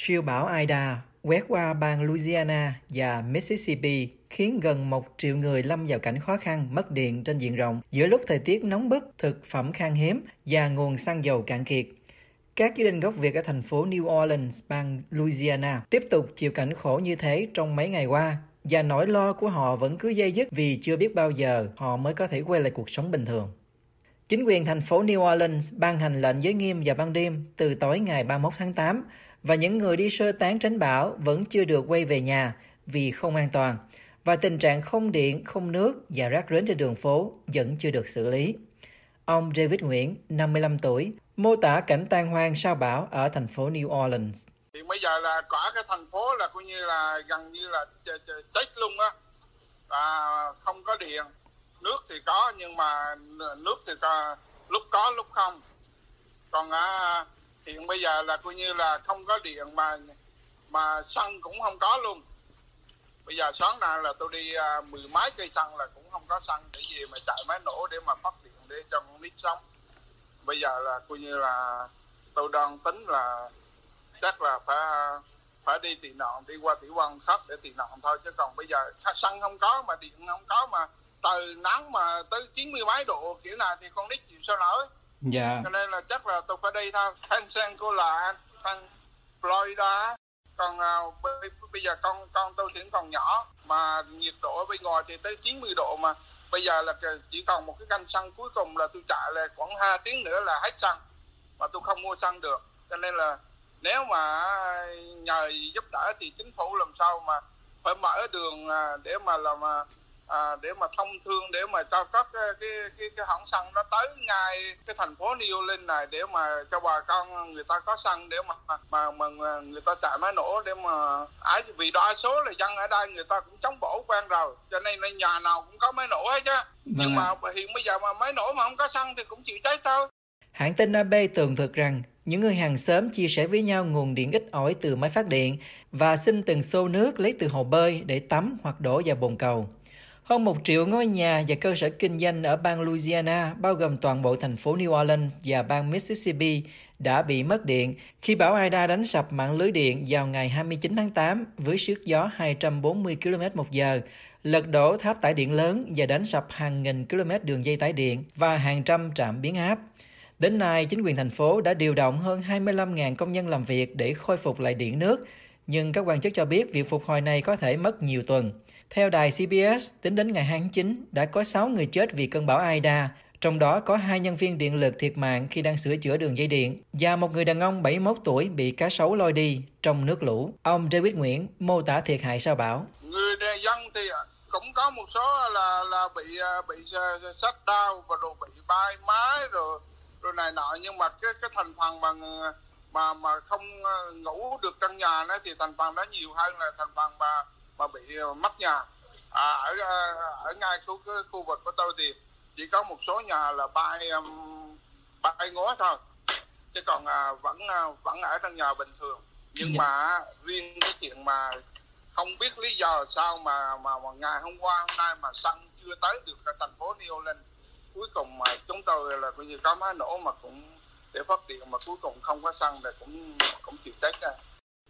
Siêu bão Ida quét qua bang Louisiana và Mississippi khiến gần một triệu người lâm vào cảnh khó khăn, mất điện trên diện rộng giữa lúc thời tiết nóng bức, thực phẩm khan hiếm và nguồn xăng dầu cạn kiệt. Các gia đình gốc Việt ở thành phố New Orleans, bang Louisiana tiếp tục chịu cảnh khổ như thế trong mấy ngày qua và nỗi lo của họ vẫn cứ dây dứt vì chưa biết bao giờ họ mới có thể quay lại cuộc sống bình thường. Chính quyền thành phố New Orleans ban hành lệnh giới nghiêm vào ban đêm từ tối ngày 31 tháng 8 và những người đi sơ tán tránh bão vẫn chưa được quay về nhà vì không an toàn và tình trạng không điện, không nước và rác rến trên đường phố vẫn chưa được xử lý. Ông David Nguyễn, 55 tuổi, mô tả cảnh tan hoang sau bão ở thành phố New Orleans. Thì bây giờ là cả cái thành phố là coi như là gần như là chết luôn á, À, không có điện, nước thì có nhưng mà nước thì có, lúc có lúc không. Còn à, hiện bây giờ là coi như là không có điện mà mà xăng cũng không có luôn. Bây giờ sáng nay là tôi đi à, mười mấy cây xăng là cũng không có xăng để gì mà chạy máy nổ để mà phát điện để cho con nít sống. Bây giờ là coi như là tôi đang tính là chắc là phải à, phải đi tị nạn đi qua tiểu quan khắp để tị nạn thôi. Chứ còn bây giờ xăng không có mà điện không có mà trời nắng mà tới chín mươi mấy độ kiểu này thì con nít chịu sao nổi? Dạ. Cho nên là chắc là tôi phải đi thôi sang sang cô là sang Florida. Còn uh, bây giờ con con tôi thì còn nhỏ mà nhiệt độ ở bên ngoài thì tới 90 độ mà. Bây giờ là chỉ còn một cái canh xăng cuối cùng là tôi chạy là khoảng 2 tiếng nữa là hết xăng mà tôi không mua xăng được. Cho nên là nếu mà nhờ giúp đỡ thì chính phủ làm sao mà phải mở đường à, để mà làm à, à, để mà thông thương để mà cho các cái cái cái, cái hãng xăng nó tới ngay cái thành phố New Orleans này để mà cho bà con người ta có xăng để mà mà mà người ta chạy máy nổ để mà ấy vì đa số là dân ở đây người ta cũng chống bổ quen rồi cho nên là nhà nào cũng có máy nổ hết chứ. Vâng nhưng mà hiện bây giờ mà máy nổ mà không có xăng thì cũng chịu cháy thôi. Hãng tin AB tường thuật rằng những người hàng xóm chia sẻ với nhau nguồn điện ít ỏi từ máy phát điện và xin từng xô nước lấy từ hồ bơi để tắm hoặc đổ vào bồn cầu. Hơn một triệu ngôi nhà và cơ sở kinh doanh ở bang Louisiana, bao gồm toàn bộ thành phố New Orleans và bang Mississippi, đã bị mất điện khi bão Ida đánh sập mạng lưới điện vào ngày 29 tháng 8 với sức gió 240 km một giờ, lật đổ tháp tải điện lớn và đánh sập hàng nghìn km đường dây tải điện và hàng trăm trạm biến áp. Đến nay, chính quyền thành phố đã điều động hơn 25.000 công nhân làm việc để khôi phục lại điện nước, nhưng các quan chức cho biết việc phục hồi này có thể mất nhiều tuần. Theo đài CBS, tính đến ngày 2 tháng 9, đã có 6 người chết vì cơn bão Ida, trong đó có hai nhân viên điện lực thiệt mạng khi đang sửa chữa đường dây điện và một người đàn ông 71 tuổi bị cá sấu lôi đi trong nước lũ. Ông David Nguyễn mô tả thiệt hại sau bão. Người dân thì cũng có một số là là bị à, bị à, sách đau và đồ bị bay mái rồi rồi này nọ nhưng mà cái cái thành phần mà mà mà không à, ngủ được trong nhà nó thì thành phần đó nhiều hơn là thành phần mà mà bị ờ, mất nhà. À, ở ờ, ở ngay khu khu vực của tôi thì chỉ có một số nhà là bay bay ngói thôi. Chứ còn à, vẫn à, vẫn ở trong nhà bình thường. Nhưng dạ. mà riêng cái chuyện mà không biết lý do sao mà mà, mà ngày hôm qua hôm nay mà xăng chưa tới được ở thành phố New Orleans cuối cùng mà chúng tôi là coi như có máy nổ mà cũng để phát điện mà cuối cùng không có xăng thì cũng cũng chịu chết ra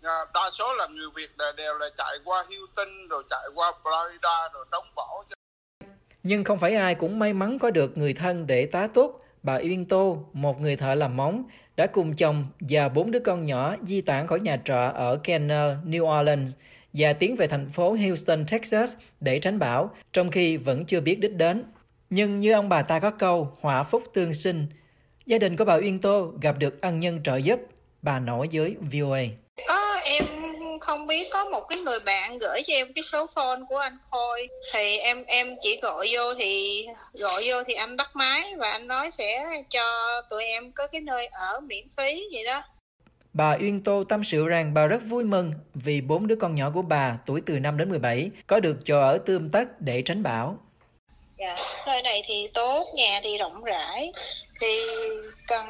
đa số là người Việt đều là chạy qua Houston rồi chạy qua Florida rồi đóng bỏ. Nhưng không phải ai cũng may mắn có được người thân để tá túc. Bà Uyên Tô, một người thợ làm móng, đã cùng chồng và bốn đứa con nhỏ di tản khỏi nhà trọ ở Kenner, New Orleans và tiến về thành phố Houston, Texas để tránh bão, trong khi vẫn chưa biết đích đến. Nhưng như ông bà ta có câu, họa phúc tương sinh, gia đình của bà Uyên Tô gặp được ân nhân trợ giúp, bà nói với VOA. Không biết có một cái người bạn gửi cho em cái số phone của anh Khôi thì em em chỉ gọi vô thì gọi vô thì anh bắt máy và anh nói sẽ cho tụi em có cái nơi ở miễn phí vậy đó. Bà Uyên Tô tâm sự rằng bà rất vui mừng vì bốn đứa con nhỏ của bà tuổi từ 5 đến 17 có được chỗ ở tươm tất để tránh bão. Dạ, nơi này thì tốt, nhà thì rộng rãi, thì cần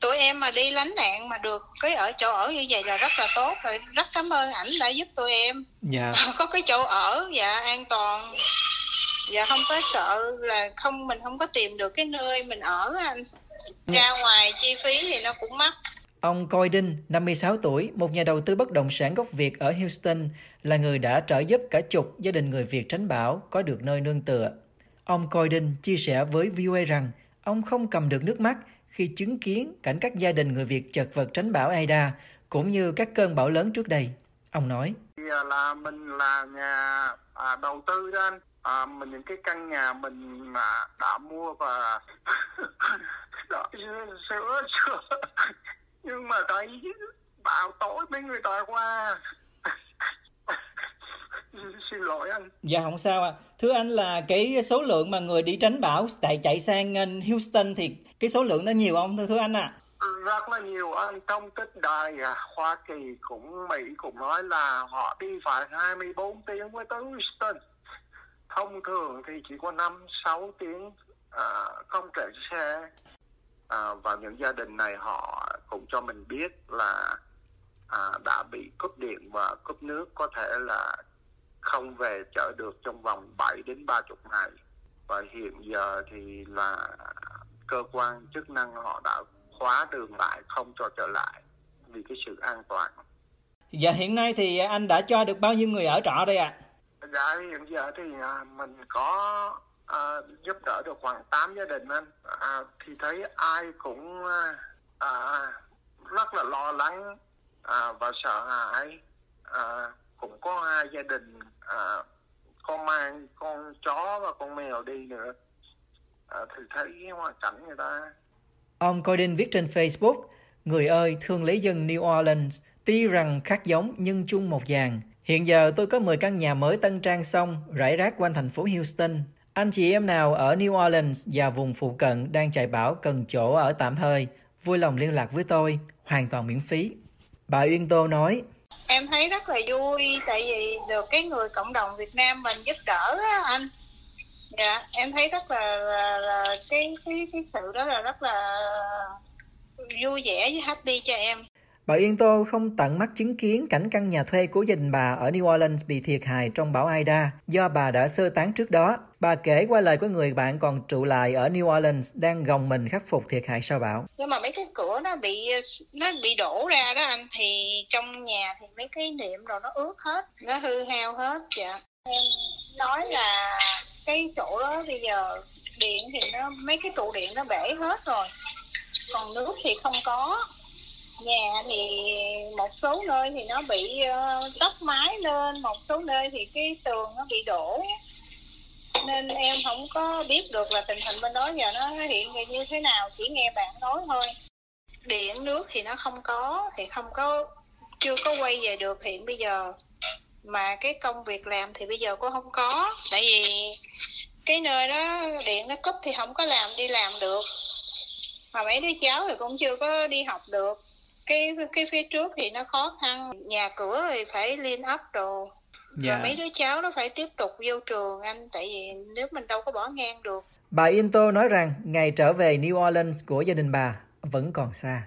tụi em mà đi lánh nạn mà được cái ở chỗ ở như vậy là rất là tốt rồi. Rất cảm ơn ảnh đã giúp tụi em. Dạ. có cái chỗ ở dạ an toàn. Dạ không có sợ là không mình không có tìm được cái nơi mình ở anh. Ra ngoài chi phí thì nó cũng mắc. Ông Coydin, 56 tuổi, một nhà đầu tư bất động sản gốc Việt ở Houston, là người đã trợ giúp cả chục gia đình người Việt tránh bão có được nơi nương tựa. Ông Coydin chia sẻ với VOA rằng ông không cầm được nước mắt khi chứng kiến cảnh các gia đình người Việt chật vật tránh bão Aida cũng như các cơn bão lớn trước đây. Ông nói: à, là mình là nhà à, đầu tư đó anh. À, mình những cái căn nhà mình mà đã mua và đã sửa sửa. Nhưng mà thấy bão tối mấy người ta qua lỗi anh. Dạ không sao ạ. À. thưa anh là cái số lượng mà người đi tránh bão tại chạy sang ờ, Houston thì cái số lượng nó nhiều không? Thưa thưa anh ạ. À? rất là nhiều anh. Thông tích đài à, Hoa Kỳ cũng Mỹ cũng nói là họ đi phải 24 tiếng mới tới Houston. Thông thường thì chỉ có 5 6 tiếng à, không kể xe. À, và những gia đình này họ cũng cho mình biết là à, đã bị cúp điện và cúp nước. Có thể là không về chợ được trong vòng 7 đến 30 ngày và hiện giờ thì là cơ quan chức năng họ đã khóa đường lại không cho trở lại vì cái sự an toàn. Dạ hiện nay thì anh đã cho được bao nhiêu người ở trọ đây ạ? À? Dạ hiện giờ thì à, mình có à, giúp đỡ được khoảng 8 gia đình anh à, thì thấy ai cũng à, rất là lo lắng à, và sợ hãi à, cũng có hai gia đình à, con mang con chó và con mèo đi nữa à, thì thấy cái hoàn cảnh người ta Ông Corden viết trên Facebook, Người ơi, thương lấy dân New Orleans, tuy rằng khác giống nhưng chung một dàn. Hiện giờ tôi có 10 căn nhà mới tân trang xong, rải rác quanh thành phố Houston. Anh chị em nào ở New Orleans và vùng phụ cận đang chạy bão cần chỗ ở tạm thời, vui lòng liên lạc với tôi, hoàn toàn miễn phí. Bà Uyên Tô nói, Em thấy rất là vui tại vì được cái người cộng đồng Việt Nam mình giúp đỡ á anh. Dạ em thấy rất là, là, là cái cái cái sự đó là rất là vui vẻ với happy cho em. Bà Yên Tô không tận mắt chứng kiến cảnh căn nhà thuê của gia đình bà ở New Orleans bị thiệt hại trong bão Ida do bà đã sơ tán trước đó. Bà kể qua lời của người bạn còn trụ lại ở New Orleans đang gồng mình khắc phục thiệt hại sau bão. Nhưng mà mấy cái cửa nó bị nó bị đổ ra đó anh thì trong nhà thì mấy cái niệm rồi nó ướt hết, nó hư hao hết. Dạ. Em nói là cái chỗ đó bây giờ điện thì nó mấy cái trụ điện nó bể hết rồi còn nước thì không có nhà thì một số nơi thì nó bị ờ, uh, tóc mái lên một số nơi thì cái tường nó bị đổ. Nên em không có biết được là tình hình bên đó giờ nó hiện như thế nào chỉ nghe bạn nói thôi. Điện nước thì nó không có thì không có chưa có quay về được hiện bây giờ. Mà cái công việc làm thì bây giờ cũng không có tại vì cái nơi đó điện nó cúp thì không có làm đi làm được. Mà mấy đứa cháu thì cũng chưa có đi học được cái cái phía trước thì nó khó khăn. Nhà cửa thì phải liên ấp đồ. Dạ. mấy đứa cháu nó phải tiếp tục vô trường anh tại vì nếu mình đâu có bỏ ngang được. Bà Into nói rằng ngày trở về New Orleans của gia đình bà vẫn còn xa